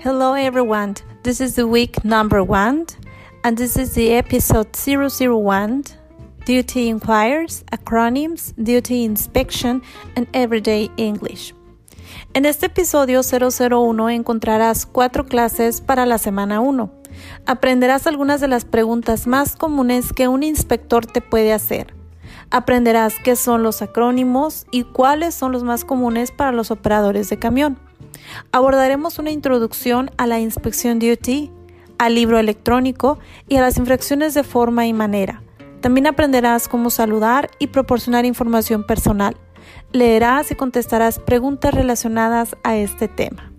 Hello everyone, this is the week number one, and this is the episode 001 Duty Inquires, Acronyms, Duty Inspection, and Everyday English. En este episodio 001 encontrarás cuatro clases para la semana 1. Aprenderás algunas de las preguntas más comunes que un inspector te puede hacer. Aprenderás qué son los acrónimos y cuáles son los más comunes para los operadores de camión. Abordaremos una introducción a la inspección duty, al libro electrónico y a las infracciones de forma y manera. También aprenderás cómo saludar y proporcionar información personal. Leerás y contestarás preguntas relacionadas a este tema.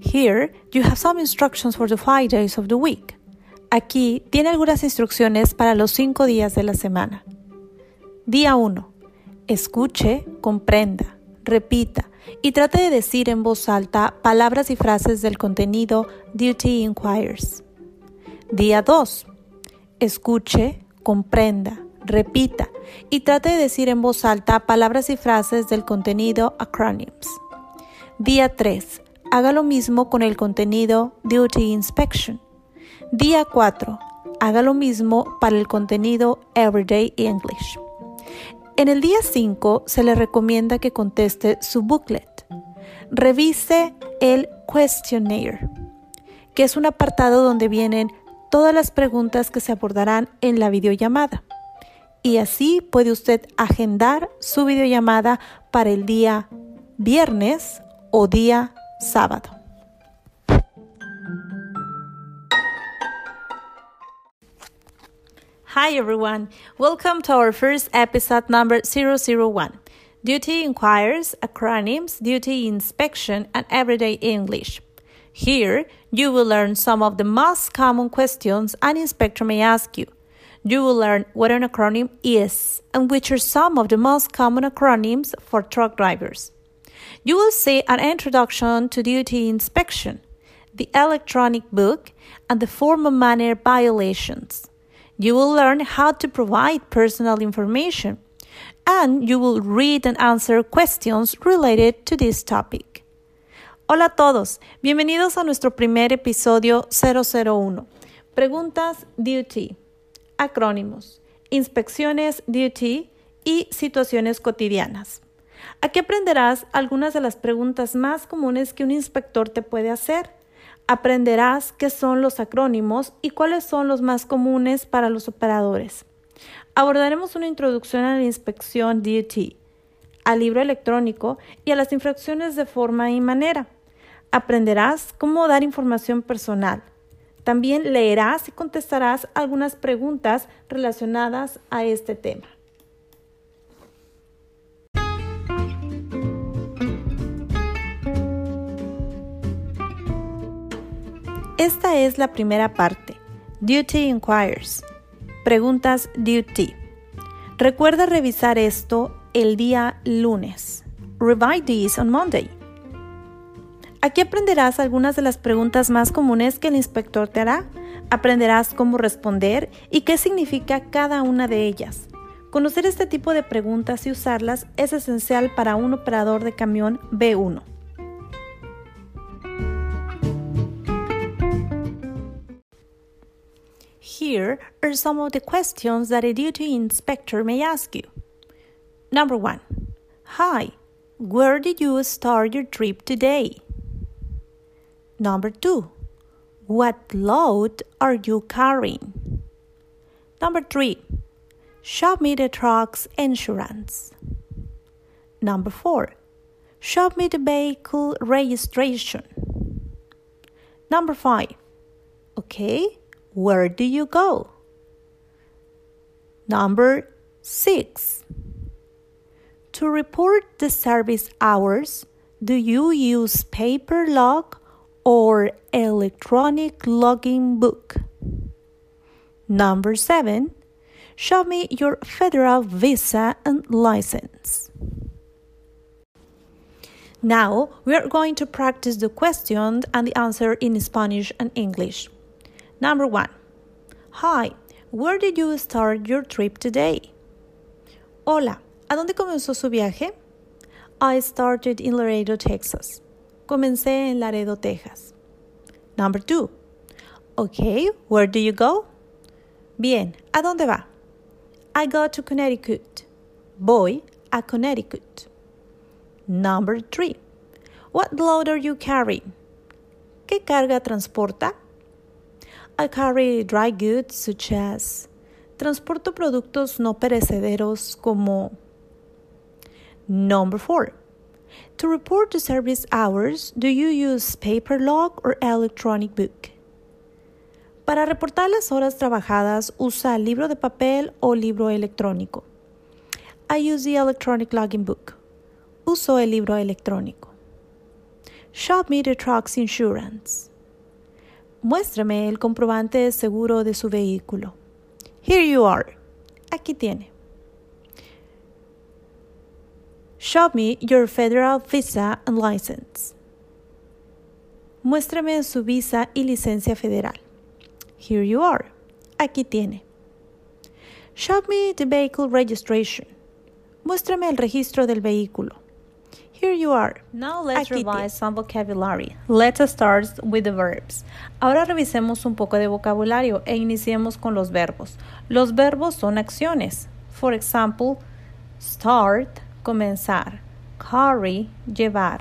Here, you have some instructions for the five days of the week. Aquí tiene algunas instrucciones para los cinco días de la semana. Día 1. Escuche, comprenda, repita y trate de decir en voz alta palabras y frases del contenido Duty Inquires. Día 2. Escuche, comprenda, repita y trate de decir en voz alta palabras y frases del contenido Acronyms. Día 3. Haga lo mismo con el contenido Duty Inspection. Día 4. Haga lo mismo para el contenido Everyday English. En el día 5 se le recomienda que conteste su booklet. Revise el questionnaire, que es un apartado donde vienen todas las preguntas que se abordarán en la videollamada. Y así puede usted agendar su videollamada para el día viernes o día sábado. Hi everyone, welcome to our first episode number 001 Duty Inquires, Acronyms, Duty Inspection, and Everyday English. Here, you will learn some of the most common questions an inspector may ask you. You will learn what an acronym is and which are some of the most common acronyms for truck drivers. You will see an introduction to duty inspection, the electronic book, and the formal manner violations. You will learn how to provide personal information, and you will read and answer questions related to this topic. Hola a todos, bienvenidos a nuestro primer episodio 001. Preguntas duty, acrónimos, inspecciones duty y situaciones cotidianas. Aquí aprenderás algunas de las preguntas más comunes que un inspector te puede hacer aprenderás qué son los acrónimos y cuáles son los más comunes para los operadores. Abordaremos una introducción a la inspección DT, al libro electrónico y a las infracciones de forma y manera. Aprenderás cómo dar información personal. También leerás y contestarás algunas preguntas relacionadas a este tema. Esta es la primera parte. Duty Inquires. Preguntas Duty. Recuerda revisar esto el día lunes. Revise this on Monday. Aquí aprenderás algunas de las preguntas más comunes que el inspector te hará. Aprenderás cómo responder y qué significa cada una de ellas. Conocer este tipo de preguntas y usarlas es esencial para un operador de camión B1. Here are some of the questions that a duty inspector may ask you. Number one Hi, where did you start your trip today? Number two What load are you carrying? Number three Show me the truck's insurance. Number four Show me the vehicle registration. Number five Okay, where do you go? Number six. To report the service hours, do you use paper log or electronic logging book? Number seven. Show me your federal visa and license. Now we are going to practice the question and the answer in Spanish and English. Number one Hi, Where did you start your trip today? Hola, ¿a dónde comenzó su viaje? I started in Laredo, Texas. Comencé en Laredo, Texas. Number two. Okay, where do you go? Bien, ¿a dónde va? I go to Connecticut. Voy a Connecticut. Number three. What load are you carrying? ¿Qué carga transporta? I carry dry goods such as. Transporto productos no perecederos como. Number four. To report the service hours, do you use paper log or electronic book? Para reportar las horas trabajadas, usa libro de papel o libro electrónico. I use the electronic logging book. Uso el libro electrónico. Show me the truck's insurance. Muéstrame el comprobante de seguro de su vehículo. Here you are. Aquí tiene. Show me your federal visa and license. Muéstrame su visa y licencia federal. Here you are. Aquí tiene. Show me the vehicle registration. Muéstrame el registro del vehículo. Here you are. Now let's Aquí revise some vocabulary. Let's start with the verbs. Ahora revisemos un poco de vocabulario e iniciemos con los verbos. Los verbos son acciones. For example, start, comenzar. Carry, llevar.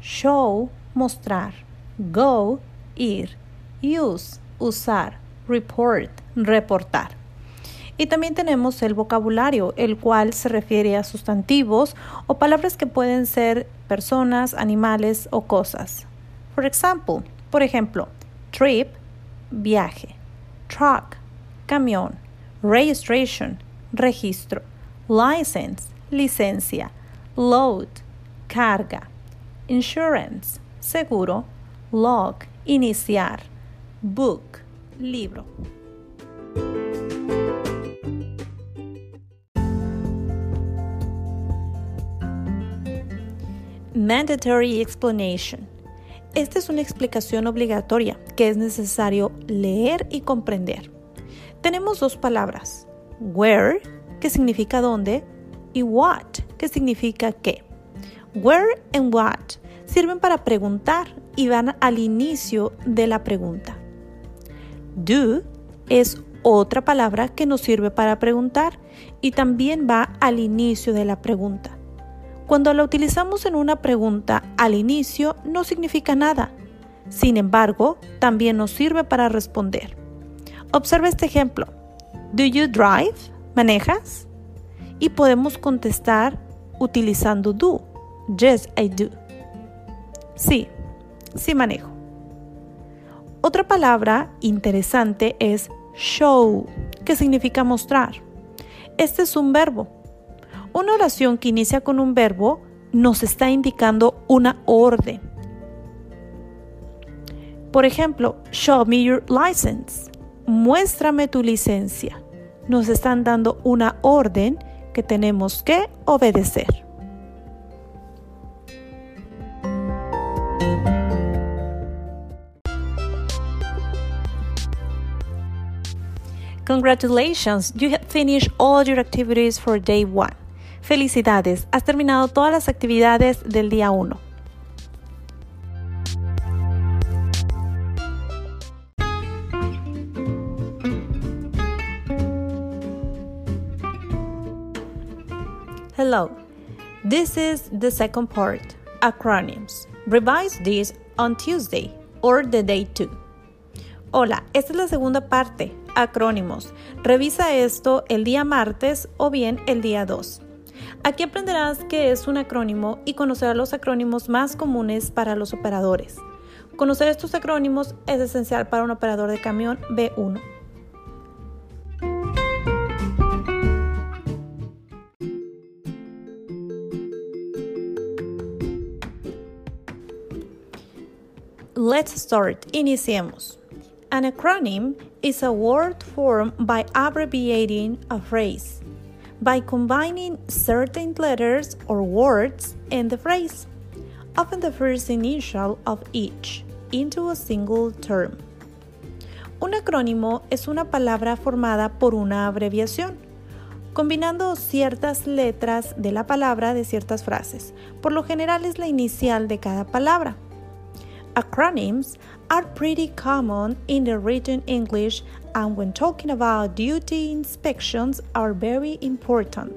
Show, mostrar. Go, ir. Use, usar. Report, reportar. Y también tenemos el vocabulario, el cual se refiere a sustantivos o palabras que pueden ser personas, animales o cosas. For example, por ejemplo, trip, viaje, truck, camión, registration, registro, license, licencia, load, carga, insurance, seguro, log, iniciar, book, libro. Mandatory explanation. Esta es una explicación obligatoria que es necesario leer y comprender. Tenemos dos palabras, where, que significa dónde, y what, que significa qué. Where and what sirven para preguntar y van al inicio de la pregunta. Do es otra palabra que nos sirve para preguntar y también va al inicio de la pregunta. Cuando la utilizamos en una pregunta al inicio no significa nada. Sin embargo, también nos sirve para responder. Observa este ejemplo. Do you drive? ¿Manejas? Y podemos contestar utilizando do. Yes, I do. Sí, sí manejo. Otra palabra interesante es show, que significa mostrar. Este es un verbo. Una oración que inicia con un verbo nos está indicando una orden. Por ejemplo, show me your license. Muéstrame tu licencia. Nos están dando una orden que tenemos que obedecer. Congratulations, you have finished all your activities for day one. Felicidades, has terminado todas las actividades del día 1. Hello, this is the second part, acronyms. Revise this on Tuesday or the day 2. Hola, esta es la segunda parte, acrónimos. Revisa esto el día martes o bien el día 2. Aquí aprenderás qué es un acrónimo y conocerás los acrónimos más comunes para los operadores. Conocer estos acrónimos es esencial para un operador de camión B1. Let's start. Iniciemos. An acronym is a word formed by abbreviating a phrase, by combining certain letters or words in the phrase, often the first initial of each, into a single term. Un acrónimo es una palabra formada por una abreviación, combinando ciertas letras de la palabra de ciertas frases. Por lo general es la inicial de cada palabra. Acronyms are pretty common in the written English and when talking about duty inspections are very important.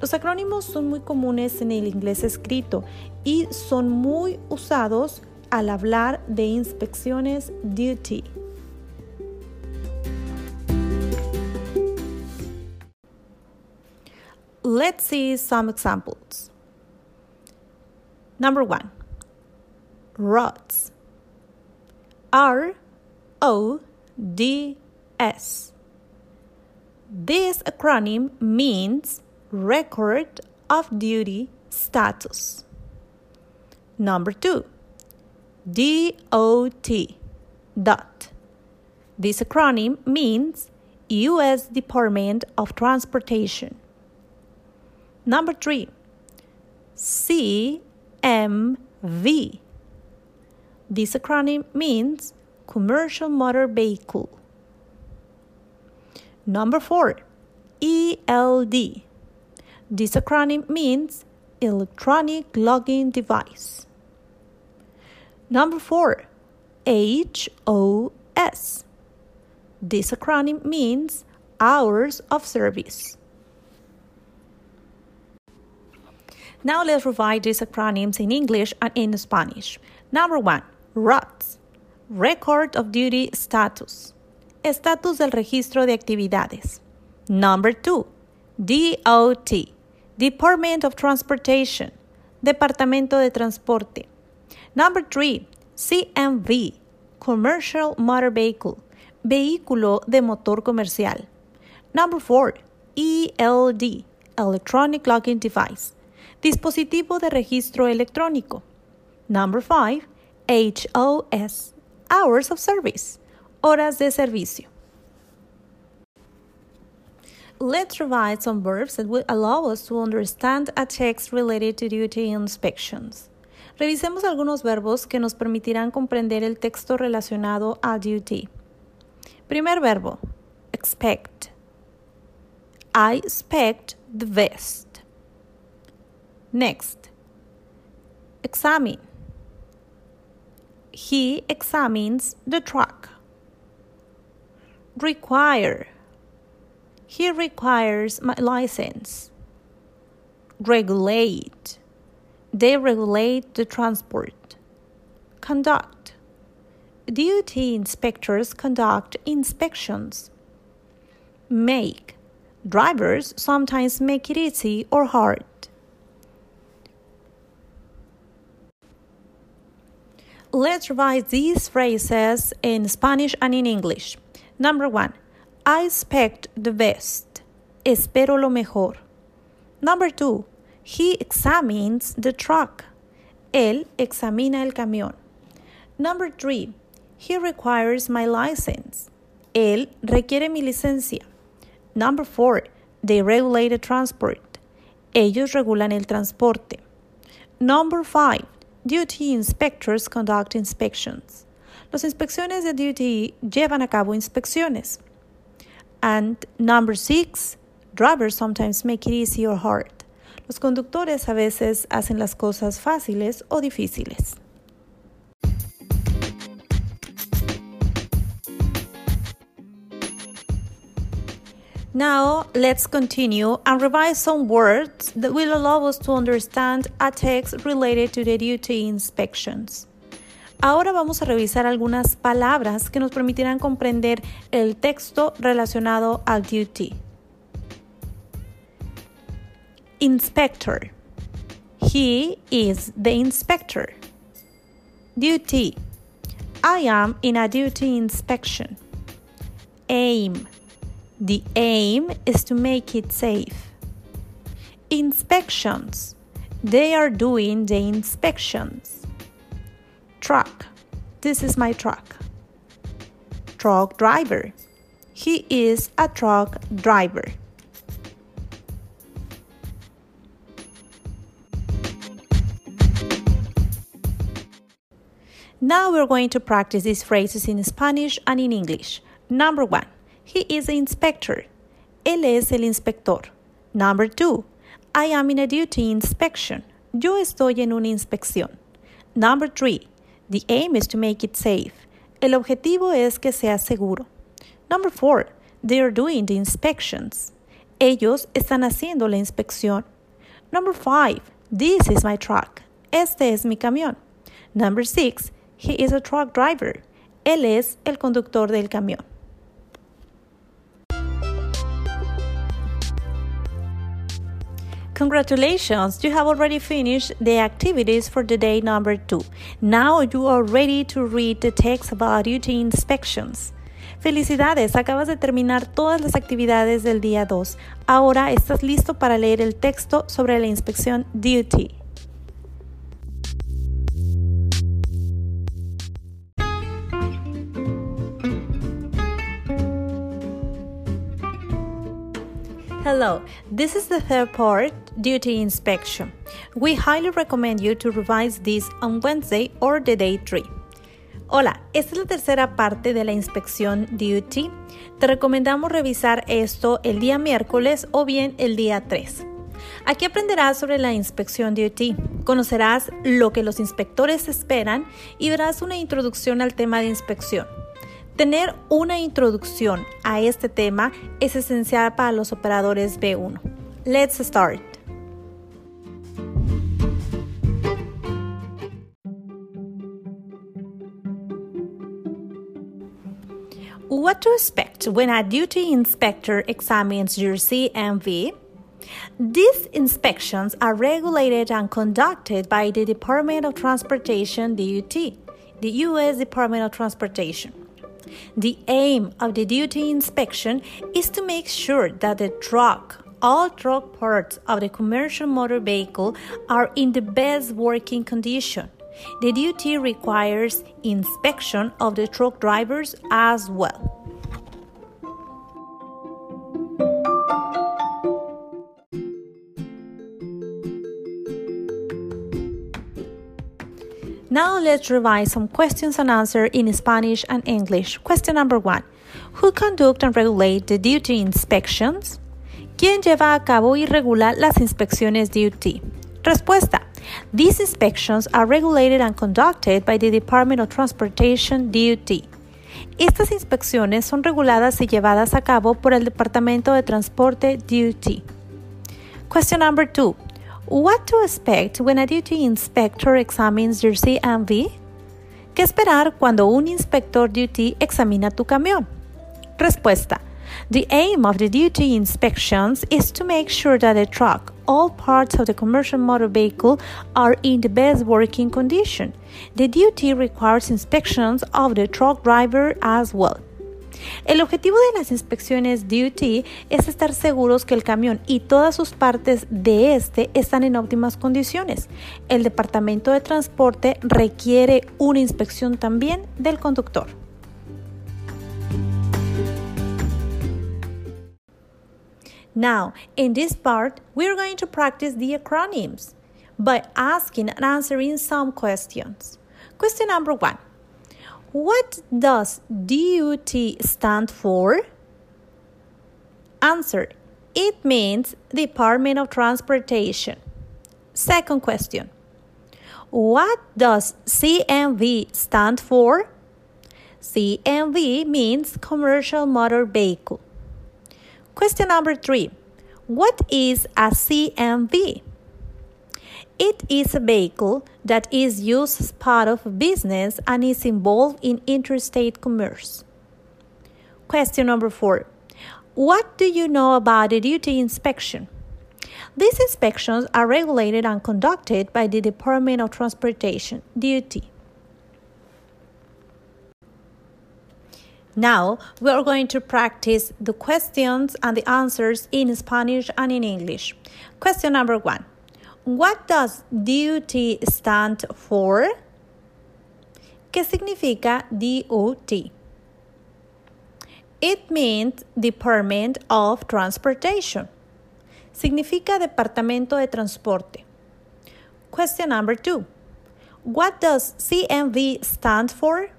Los acrónimos son muy comunes en el inglés escrito y son muy usados al hablar de inspecciones duty. Let's see some examples. Number one, RODS. R O D S. This acronym means Record of Duty Status. Number two, DOT. Dot. This acronym means U.S. Department of Transportation. Number three, CMV. This acronym means Commercial Motor Vehicle. Number four, ELD. This acronym means Electronic Logging Device. Number four, HOS. This acronym means Hours of Service. Now let's revise these acronyms in English and in Spanish. Number one, ROTS, Record of Duty Status, Estatus del Registro de Actividades. Number two, DOT, Department of Transportation, Departamento de Transporte. Number three, CMV, Commercial Motor Vehicle, Vehículo de Motor Comercial. Number four, ELD, Electronic Logging Device, Dispositivo de registro electrónico. Number 5. HOS. Hours of Service. Horas de servicio. Let's revise some verbs that will allow us to understand a text related to duty inspections. Revisemos algunos verbos que nos permitirán comprender el texto relacionado a duty. Primer verbo, expect. I expect the best. Next, examine. He examines the truck. Require. He requires my license. Regulate. They regulate the transport. Conduct. Duty inspectors conduct inspections. Make. Drivers sometimes make it easy or hard. Let's revise these phrases in Spanish and in English. Number one, I expect the best. Espero lo mejor. Number two, he examines the truck. Él examina el camión. Number three, he requires my license. Él requiere mi licencia. Number four, they regulate the transport. Ellos regulan el transporte. Number five, Duty inspectors conduct inspections. Los inspecciones de duty llevan a cabo inspecciones. And number six, drivers sometimes make it easy or hard. Los conductores a veces hacen las cosas fáciles o difíciles. Now, let's continue and revise some words that will allow us to understand a text related to the duty inspections. Ahora vamos a revisar algunas palabras que nos permitirán comprender el texto relacionado al duty. Inspector. He is the inspector. Duty. I am in a duty inspection. Aim. The aim is to make it safe. Inspections. They are doing the inspections. Truck. This is my truck. Truck driver. He is a truck driver. Now we're going to practice these phrases in Spanish and in English. Number one, he is the inspector. Él es el inspector. Number two, I am in a duty inspection. Yo estoy en una inspección. Number three, the aim is to make it safe. El objetivo es que sea seguro. Number four, they are doing the inspections. Ellos están haciendo la inspección. Number five, this is my truck. Este es mi camión. Number six, he is a truck driver. Él es el conductor del camión. Congratulations, you have already finished the activities for the day number two. Now you are ready to read the text about duty inspections. Felicidades, acabas de terminar todas las actividades del día 2. Ahora estás listo para leer el texto sobre la inspección duty. Hello, this is the third part, duty inspection. We highly recommend you to revise this on Wednesday or the day 3. Hola, esta es la tercera parte de la inspección duty. Te recomendamos revisar esto el día miércoles o bien el día 3. Aquí aprenderás sobre la inspección duty, conocerás lo que los inspectores esperan y verás una introducción al tema de inspección. Tener una introducción a este tema es esencial para los operadores B1. Let's start. What to expect when a duty inspector examines your CMV? These inspections are regulated and conducted by the Department of Transportation DUT, the U.S. Department of Transportation. The aim of the duty inspection is to make sure that the truck, all truck parts of the commercial motor vehicle are in the best working condition. The duty requires inspection of the truck drivers as well. Now let's revise some questions and answers in Spanish and English. Question number one Who conduct and regulate the duty inspections? ¿Quién lleva a cabo y regula las inspecciones duty? Respuesta. These inspections are regulated and conducted by the Department of Transportation DUT. Estas inspecciones son reguladas y llevadas a cabo por el Departamento de Transporte DUT. Question number two. What to expect when a duty inspector examines your CMV? ¿Qué esperar cuando un inspector duty examina tu camión? Respuesta. The aim of the duty inspections is to make sure that the truck, all parts of the commercial motor vehicle, are in the best working condition. The duty requires inspections of the truck driver as well. El objetivo de las inspecciones duty es estar seguros que el camión y todas sus partes de este están en óptimas condiciones. El Departamento de Transporte requiere una inspección también del conductor. Now, in this part, we're going to practice the acronyms by asking and answering some questions. Question number one what does DUT stand for? Answer It means Department of Transportation. Second question What does CMV stand for? CMV means Commercial Motor Vehicle. Question number three What is a CMV? It is a vehicle that is used as part of business and is involved in interstate commerce. Question number four What do you know about the duty inspection? These inspections are regulated and conducted by the Department of Transportation, DOT. Now we are going to practice the questions and the answers in Spanish and in English. Question number one What does duty stand for? ¿Qué significa DOT? It means Department of Transportation. Significa Departamento de Transporte. Question number two. What does CMV stand for?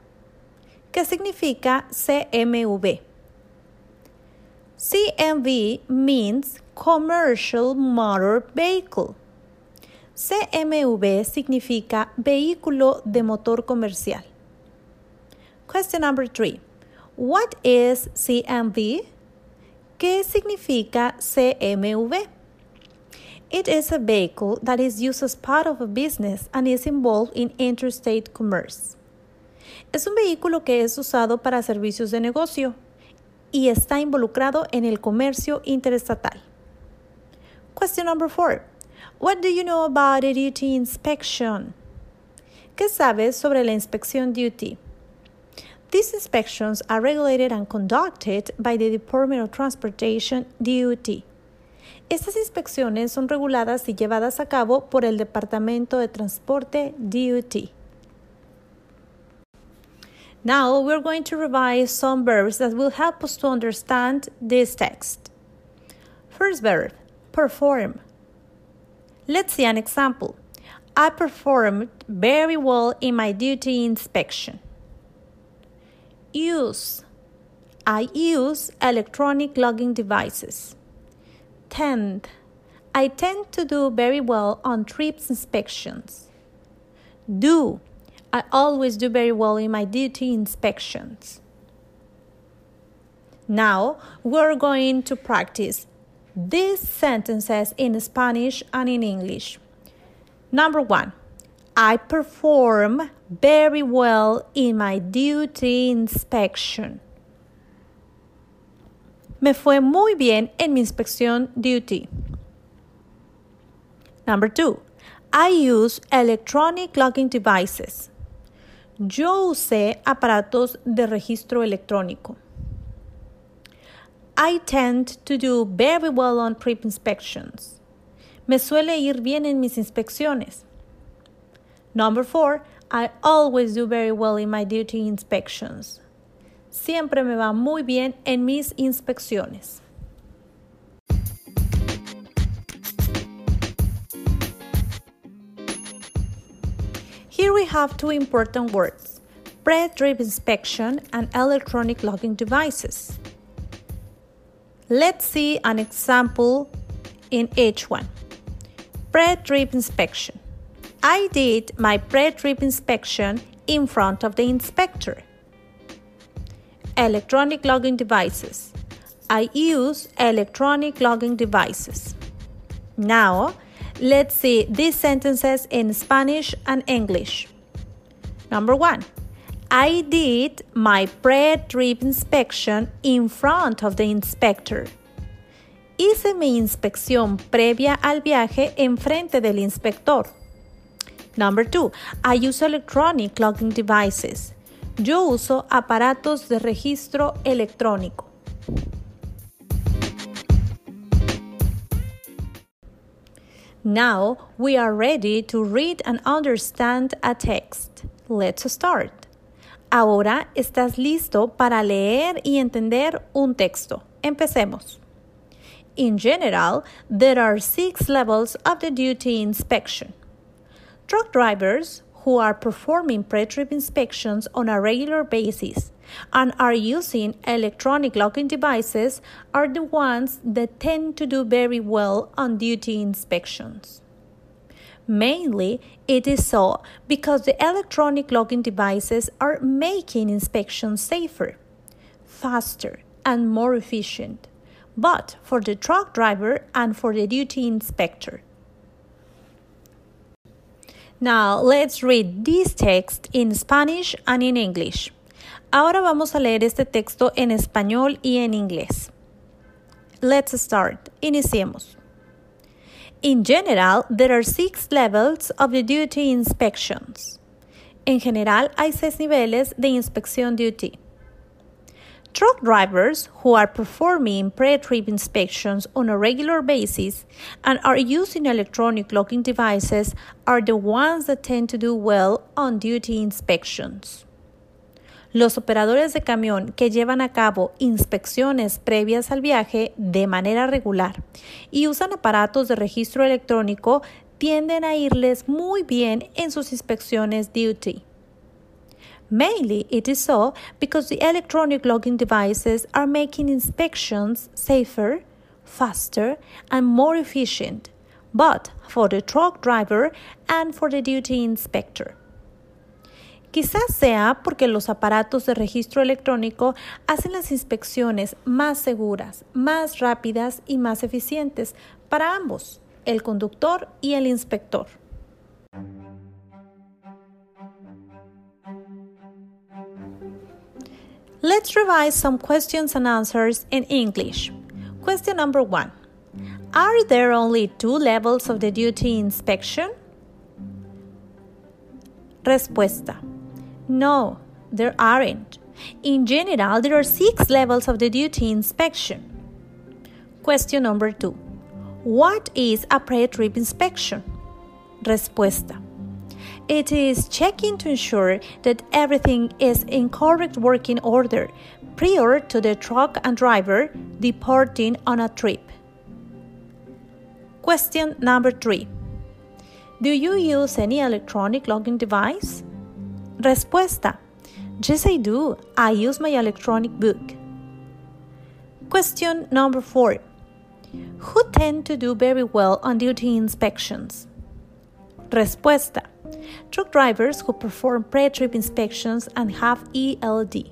¿Qué significa CMV? CMV means Commercial Motor Vehicle. CMV significa vehículo de motor comercial. Question number three. What is CMV? ¿Qué significa CMV? It is a vehicle that is used as part of a business and is involved in interstate commerce. Es un vehículo que es usado para servicios de negocio y está involucrado en el comercio interestatal. Question number four. What do you know about a duty inspection? ¿Qué sabes sobre la inspección duty? These inspections are regulated and conducted by the Department of Transportation DOT. Estas inspecciones son reguladas y llevadas a cabo por el Departamento de Transporte DOT. Now we're going to revise some verbs that will help us to understand this text. First verb, perform. Let's see an example. I performed very well in my duty inspection. Use. I use electronic logging devices. Tend. I tend to do very well on trips inspections. Do. I always do very well in my duty inspections. Now we're going to practice these sentences in Spanish and in English. Number one, I perform very well in my duty inspection. Me fue muy bien en mi inspección duty. Number two, I use electronic logging devices. Yo usé aparatos de registro electrónico. I tend to do very well on trip inspections. Me suele ir bien en mis inspecciones. Number four, I always do very well in my duty inspections. Siempre me va muy bien en mis inspecciones. Here we have two important words pre-trip inspection and electronic logging devices. Let's see an example in each one. Pre-trip inspection. I did my pre-trip inspection in front of the inspector. Electronic logging devices. I use electronic logging devices. Now, let's see these sentences in Spanish and English. Number one, I did my pre-trip inspection in front of the inspector. Hice mi inspección previa al viaje en frente del inspector. Number two, I use electronic logging devices. Yo uso aparatos de registro electrónico. Now we are ready to read and understand a text. Let's start. Ahora estás listo para leer y entender un texto. Empecemos. In general, there are six levels of the duty inspection. Truck drivers who are performing pre trip inspections on a regular basis and are using electronic locking devices are the ones that tend to do very well on duty inspections. Mainly, it is so because the electronic logging devices are making inspections safer, faster, and more efficient, but for the truck driver and for the duty inspector. Now let's read this text in Spanish and in English. Ahora vamos a leer este texto en español y en inglés. Let's start. Iniciemos. In general, there are six levels of the duty inspections. En general, hay seis niveles de inspección duty. Truck drivers who are performing pre-trip inspections on a regular basis and are using electronic logging devices are the ones that tend to do well on duty inspections. Los operadores de camión que llevan a cabo inspecciones previas al viaje de manera regular y usan aparatos de registro electrónico tienden a irles muy bien en sus inspecciones duty. Mainly, it is so because the electronic logging devices are making inspections safer, faster, and more efficient, but for the truck driver and for the duty inspector. Quizás sea porque los aparatos de registro electrónico hacen las inspecciones más seguras, más rápidas y más eficientes para ambos, el conductor y el inspector. Let's revise some questions and answers in English. Question number one Are there only two levels of the duty inspection? Respuesta no, there aren't. In general, there are six levels of the duty inspection. Question number two What is a pre trip inspection? Respuesta It is checking to ensure that everything is in correct working order prior to the truck and driver departing on a trip. Question number three Do you use any electronic logging device? Respuesta. Yes, I do. I use my electronic book. Question number four. Who tend to do very well on duty inspections? Respuesta. Truck drivers who perform pre trip inspections and have ELD.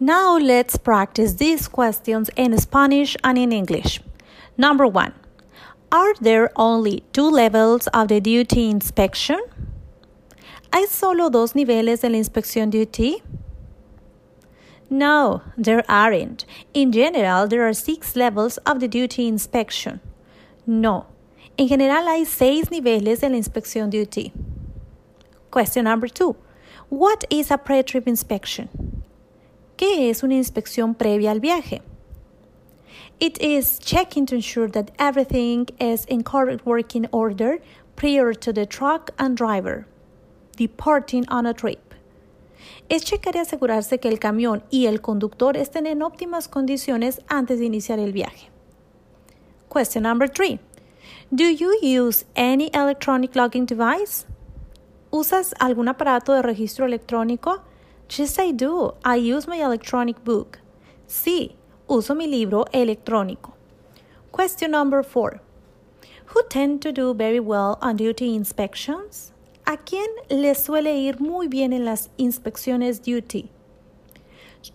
Now let's practice these questions in Spanish and in English. Number one. Are there only two levels of the duty inspection? ¿Hay solo dos niveles de la inspección duty? No, there aren't. In general, there are six levels of the duty inspection. No. En general hay seis niveles de la inspección duty. Question number two. What is a pre-trip inspection? ¿Qué es una inspección previa al viaje? It is checking to ensure that everything is in correct working order prior to the truck and driver departing on a trip. Es checar y asegurarse que el camión y el conductor estén en óptimas condiciones antes de iniciar el viaje. Question number three. Do you use any electronic logging device? ¿Usas algún aparato de registro electrónico? Yes, I do. I use my electronic book. Sí, Uso mi libro electrónico. Question number four. Who tend to do very well on duty inspections? ¿A quién les suele ir muy bien en las inspecciones duty?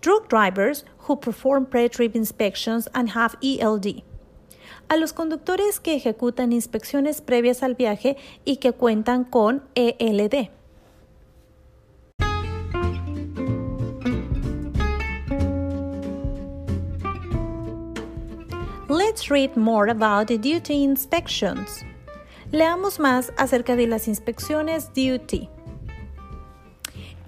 Truck drivers who perform pre-trip inspections and have ELD. A los conductores que ejecutan inspecciones previas al viaje y que cuentan con ELD. Let's read more about the duty inspections. Leamos más acerca de las inspecciones duty.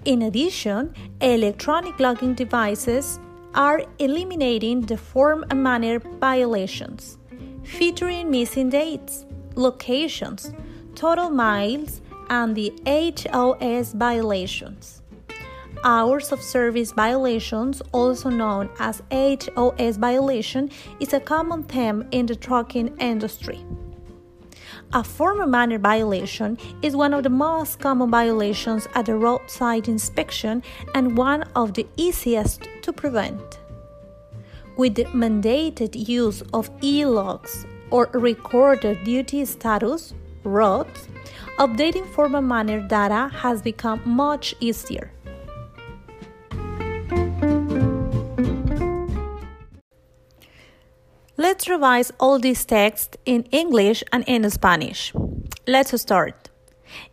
In addition, electronic logging devices are eliminating the form and manner violations, featuring missing dates, locations, total miles, and the HOS violations. Hours of service violations, also known as HOS violation, is a common theme in the trucking industry. A formal manner violation is one of the most common violations at the roadside inspection and one of the easiest to prevent. With the mandated use of e logs or recorded duty status, RODs, updating formal manner data has become much easier. Let's revise all these texts in English and in Spanish. Let's start.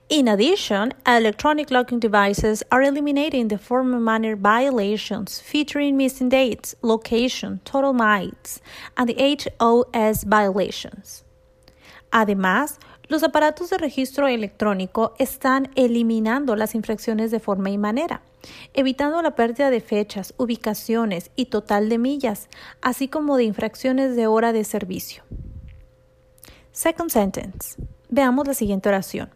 In addition, electronic logging devices are eliminating the formal manner violations featuring missing dates, location, total miles, and the HOS violations. Además, los aparatos de registro electrónico están eliminando las infracciones de forma y manera evitando la pérdida de fechas, ubicaciones y total de millas, así como de infracciones de hora de servicio. Second sentence. Veamos la siguiente oración.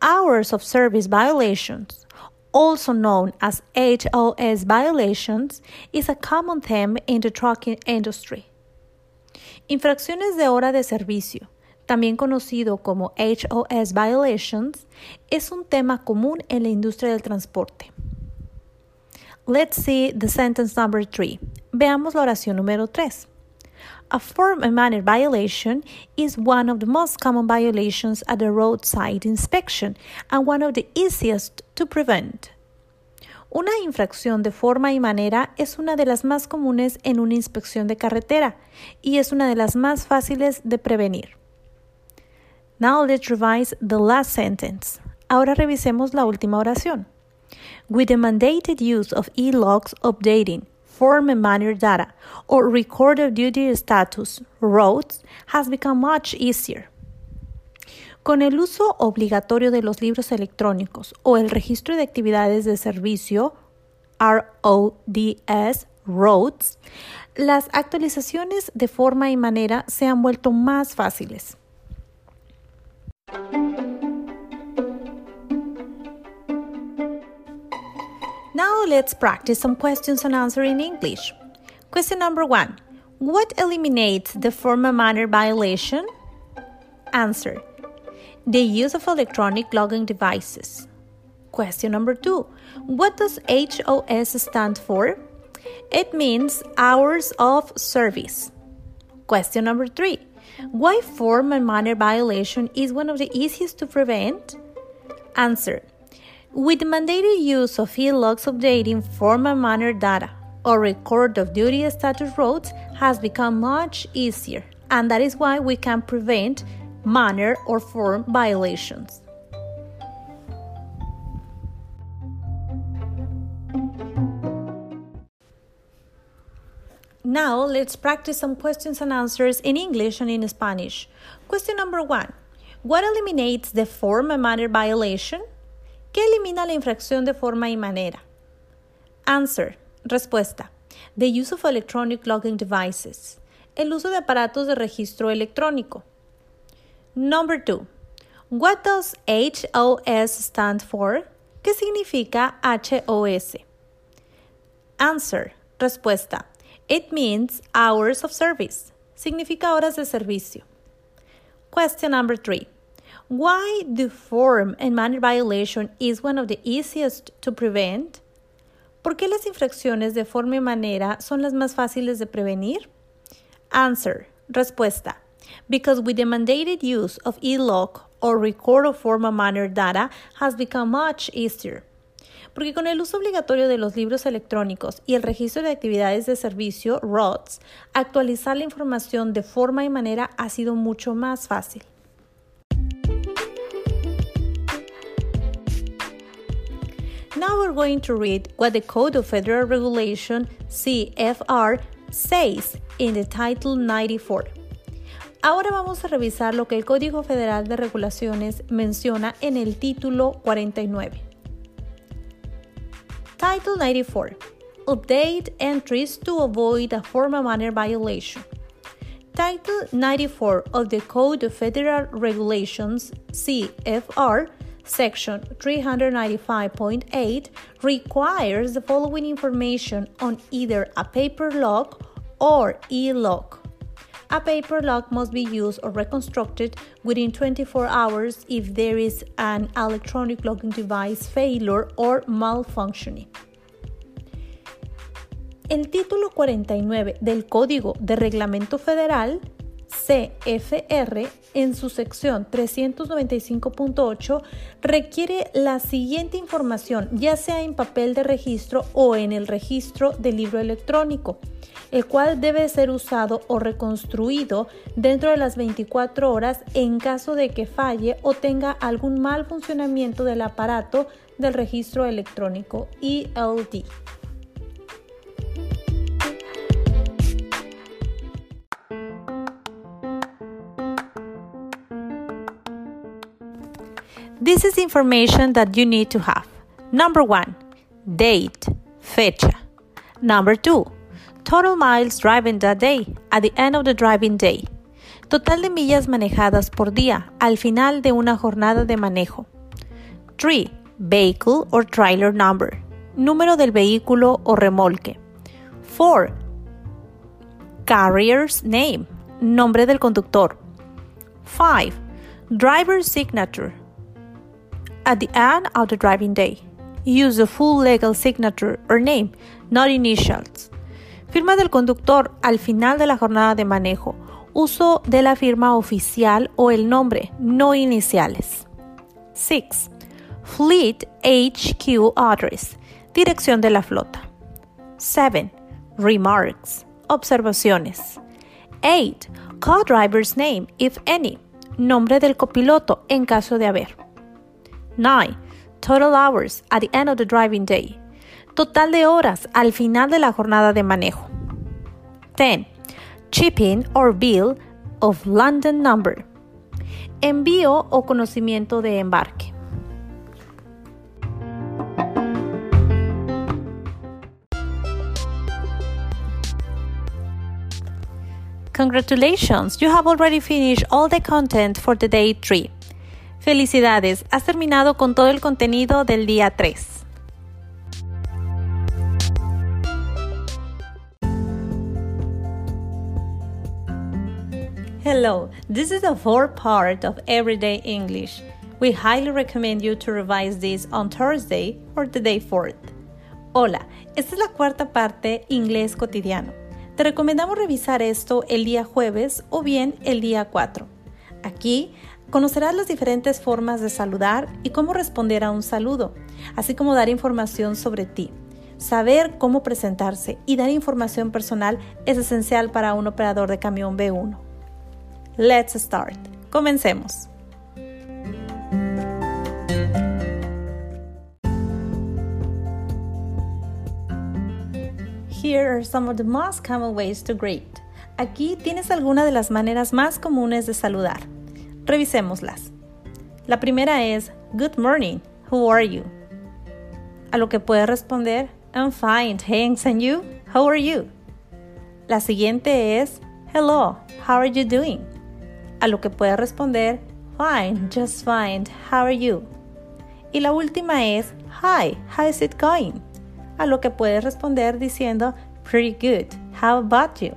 Hours of service violations, also known as HOS violations, is a common theme in the trucking industry. Infracciones de hora de servicio, también conocido como HOS violations, es un tema común en la industria del transporte. Let's see the sentence number three. Veamos la oración número 3. A form and manner violation is one of the most common violations at a roadside inspection and one of the easiest to prevent. Una infracción de forma y manera es una de las más comunes en una inspección de carretera y es una de las más fáciles de prevenir. Now let's revise the last sentence. Ahora revisemos la última oración. With the mandated use of e-logs updating form and manner data or record of duty status roads has become much easier. Con el uso obligatorio de los libros electrónicos o el registro de actividades de servicio, RODS, roads, las actualizaciones de forma y manera se han vuelto más fáciles. Now let's practice some questions and answers in English. Question number one What eliminates the form and manner violation? Answer the use of electronic logging devices. Question number two What does HOS stand for? It means hours of service. Question number three Why form and manner violation is one of the easiest to prevent? Answer With mandated use of e-logs updating form and manner data or record of duty status roads has become much easier, and that is why we can prevent manner, or form violations. Now let's practice some questions and answers in English and in Spanish. Question number one What eliminates the form and manner violation? ¿Qué elimina la infracción de forma y manera? Answer. Respuesta. The use of electronic logging devices. El uso de aparatos de registro electrónico. Number two. What does HOS stand for? ¿Qué significa HOS? Answer. Respuesta. It means hours of service. Significa horas de servicio. Question number three. Why the form and manner violation is one of the easiest to prevent? ¿Por qué las infracciones de forma y manera son las más fáciles de prevenir? Answer. Respuesta because with the mandated use of e-log or record of formal manner data has become much easier. Porque con el uso obligatorio de los libros electrónicos y el registro de actividades de servicio, ROTS, actualizar la información de forma y manera ha sido mucho más fácil. Now we're going to read what the Code of Federal Regulation CFR says in the Title 94. Ahora vamos a revisar lo que el Código Federal de Regulaciones menciona en el título 49. Title 94. Update entries to avoid a formal manner violation. Title 94 of the Code of Federal Regulations, CFR, Section 395.8 requires the following information on either a paper log or e-log. A paper log must be used or reconstructed within 24 hours if there is an electronic logging device failure or malfunctioning. El título 49 del Código de Reglamento Federal CFR en su sección 395.8 requiere la siguiente información, ya sea en papel de registro o en el registro del libro electrónico, el cual debe ser usado o reconstruido dentro de las 24 horas en caso de que falle o tenga algún mal funcionamiento del aparato del registro electrónico ELD. This is information that you need to have. Number one, date, fecha. Number two, total miles driven that day, at the end of the driving day. Total de millas manejadas por día, al final de una jornada de manejo. 3. vehicle or trailer number, número del vehículo o remolque. 4. Carrier's name, nombre del conductor. 5. Driver's signature. At the end of the driving day, use the full legal signature or name, not initials. Firma del conductor al final de la jornada de manejo. Uso de la firma oficial o el nombre, no iniciales. 6. Fleet HQ address, dirección de la flota. 7. Remarks, observaciones. 8. Co-driver's name, if any, nombre del copiloto en caso de haber. 9. Total hours at the end of the driving day, total de horas al final de la jornada de manejo. 10. Shipping or bill of London number, envío o conocimiento de embarque. Congratulations, you have already finished all the content for the day 3. Felicidades, has terminado con todo el contenido del día 3. Hello, this is the fourth part of Everyday English. We highly recommend you to revise this on Thursday or the day 4th. Hola, esta es la cuarta parte Inglés cotidiano. Te recomendamos revisar esto el día jueves o bien el día 4. Aquí conocerás las diferentes formas de saludar y cómo responder a un saludo, así como dar información sobre ti. Saber cómo presentarse y dar información personal es esencial para un operador de camión B1. Let's start. Comencemos. Here are some of the most common ways to greet. Aquí tienes algunas de las maneras más comunes de saludar. Revisémoslas. La primera es Good morning, who are you? A lo que puedes responder I'm fine, thanks, and you? How are you? La siguiente es Hello, how are you doing? A lo que puedes responder Fine, just fine, how are you? Y la última es Hi, how is it going? a lo que puedes responder diciendo Pretty good. How about you?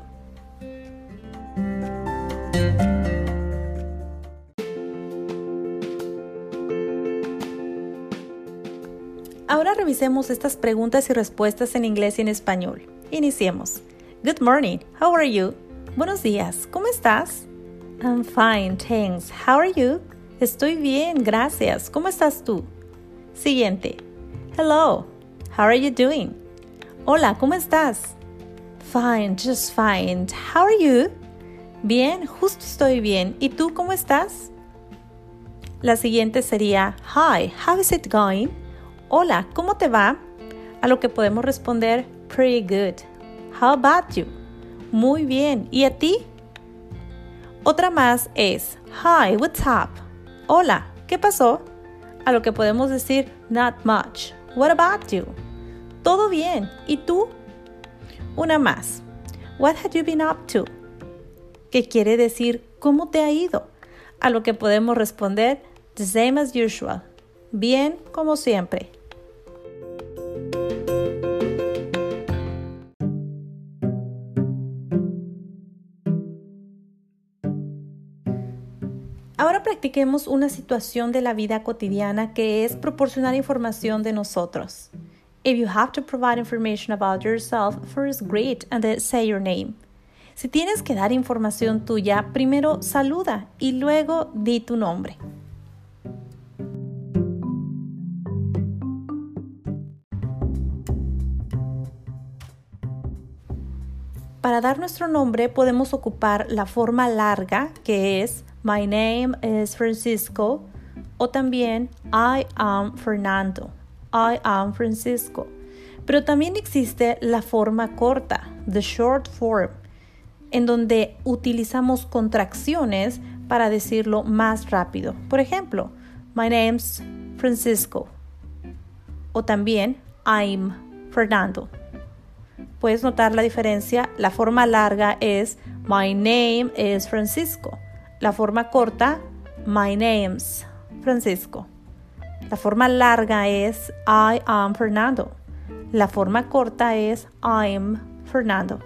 Revisemos estas preguntas y respuestas en inglés y en español. Iniciemos. Good morning. How are you? Buenos días. ¿Cómo estás? I'm fine, thanks. How are you? Estoy bien, gracias. ¿Cómo estás tú? Siguiente. Hello. How are you doing? Hola, ¿cómo estás? Fine, just fine. How are you? Bien, justo estoy bien. ¿Y tú cómo estás? La siguiente sería Hi, how is it going? Hola, ¿cómo te va? A lo que podemos responder Pretty good. How about you? Muy bien. ¿Y a ti? Otra más es Hi, what's up? Hola, ¿qué pasó? A lo que podemos decir Not much. What about you? Todo bien. ¿Y tú? Una más. What have you been up to? Que quiere decir ¿cómo te ha ido? A lo que podemos responder the same as usual. Bien como siempre. Ahora practiquemos una situación de la vida cotidiana que es proporcionar información de nosotros. If you have to provide information about yourself, first greet and then say your name. Si tienes que dar información tuya, primero saluda y luego di tu nombre. Para dar nuestro nombre podemos ocupar la forma larga que es My name is Francisco o también I am Fernando. I am Francisco. Pero también existe la forma corta, the short form, en donde utilizamos contracciones para decirlo más rápido. Por ejemplo, my name's Francisco. O también I'm Fernando. Puedes notar la diferencia. La forma larga es my name is Francisco. La forma corta, my name's Francisco. La forma larga es I am Fernando. La forma corta es I'm Fernando.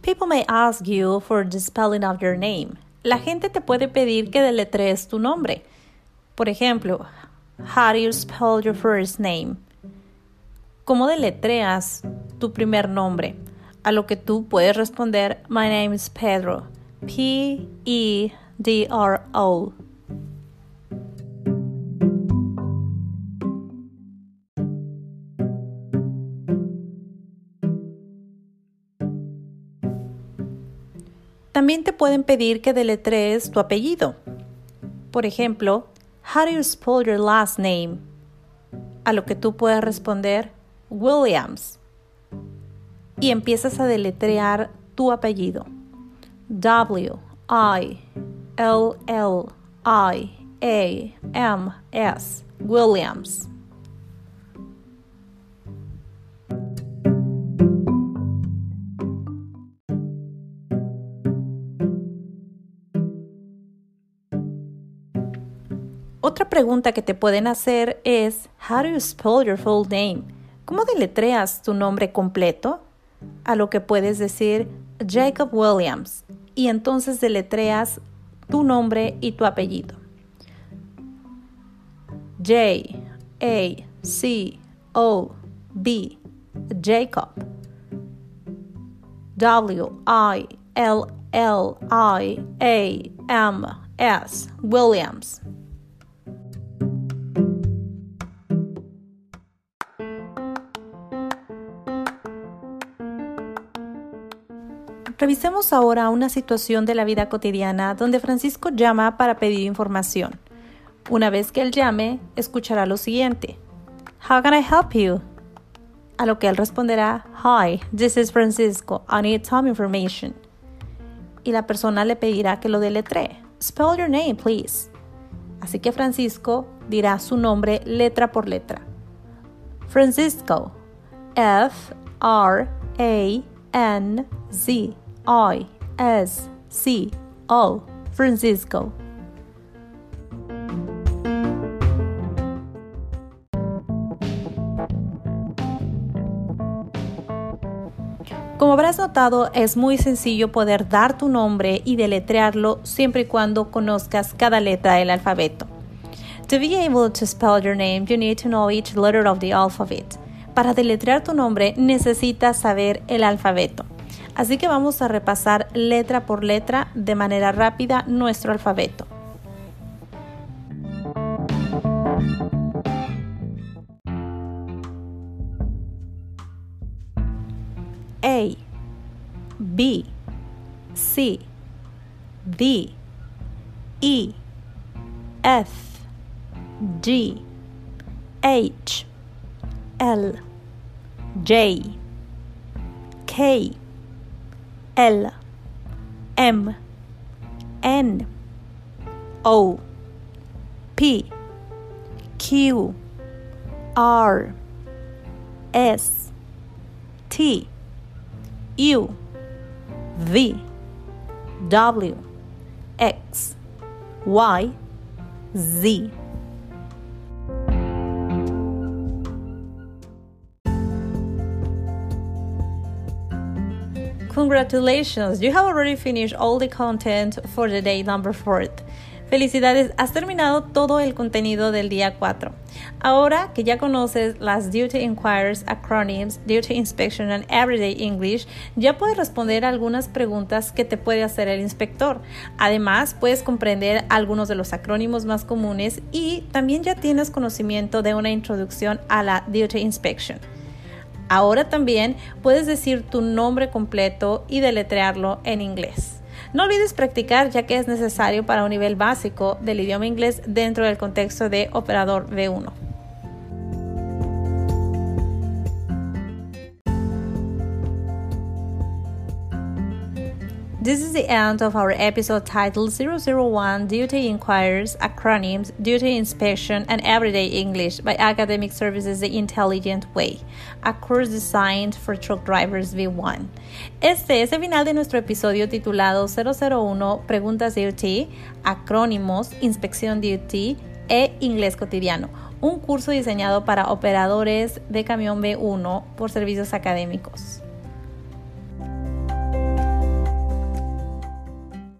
People may ask you for the spelling of your name. La gente te puede pedir que deletrees tu nombre. Por ejemplo, how do you spell your first name? ¿Cómo deletreas tu primer nombre? A lo que tú puedes responder, My name is Pedro. P-E-D-R-O. También te pueden pedir que deletrees tu apellido. Por ejemplo, How do you spell your last name? A lo que tú puedes responder, Williams. Y empiezas a deletrear tu apellido. W I L L I A M S Williams. Pregunta que te pueden hacer es How do you spell your full name? ¿Cómo deletreas tu nombre completo? A lo que puedes decir Jacob Williams y entonces deletreas tu nombre y tu apellido. J A C O B Jacob W I L L I A M S Williams Revisemos ahora una situación de la vida cotidiana donde Francisco llama para pedir información. Una vez que él llame, escuchará lo siguiente. How can I help you? A lo que él responderá, Hi, this is Francisco. I need some information. Y la persona le pedirá que lo deletree. Spell your name, please. Así que Francisco dirá su nombre letra por letra. Francisco. F R A N Z. I S C O Francisco. Como habrás notado, es muy sencillo poder dar tu nombre y deletrearlo siempre y cuando conozcas cada letra del alfabeto. To be able to spell your name, you need to know each letter of the alphabet. Para deletrear tu nombre necesitas saber el alfabeto. Así que vamos a repasar letra por letra de manera rápida nuestro alfabeto. A B C D E F G H L J K L M N O P Q R S T U V W X Y Z Congratulations, you have already finished all the content for the day number 4. Felicidades, has terminado todo el contenido del día 4. Ahora que ya conoces las Duty Inquiries, Acronyms, Duty Inspection and Everyday English, ya puedes responder algunas preguntas que te puede hacer el inspector. Además, puedes comprender algunos de los acrónimos más comunes y también ya tienes conocimiento de una introducción a la Duty Inspection. Ahora también puedes decir tu nombre completo y deletrearlo en inglés. No olvides practicar ya que es necesario para un nivel básico del idioma inglés dentro del contexto de operador B1. This is the end of our episode titled 001 Duty Inquiries, Acronyms, Duty Inspection, and Everyday English by Academic Services The Intelligent Way, a course designed for truck drivers V1. Este es el final de nuestro episodio titulado 001 Preguntas DUT, Acrónimos, Inspección DUT e Inglés Cotidiano, un curso diseñado para operadores de camión B1 por servicios académicos.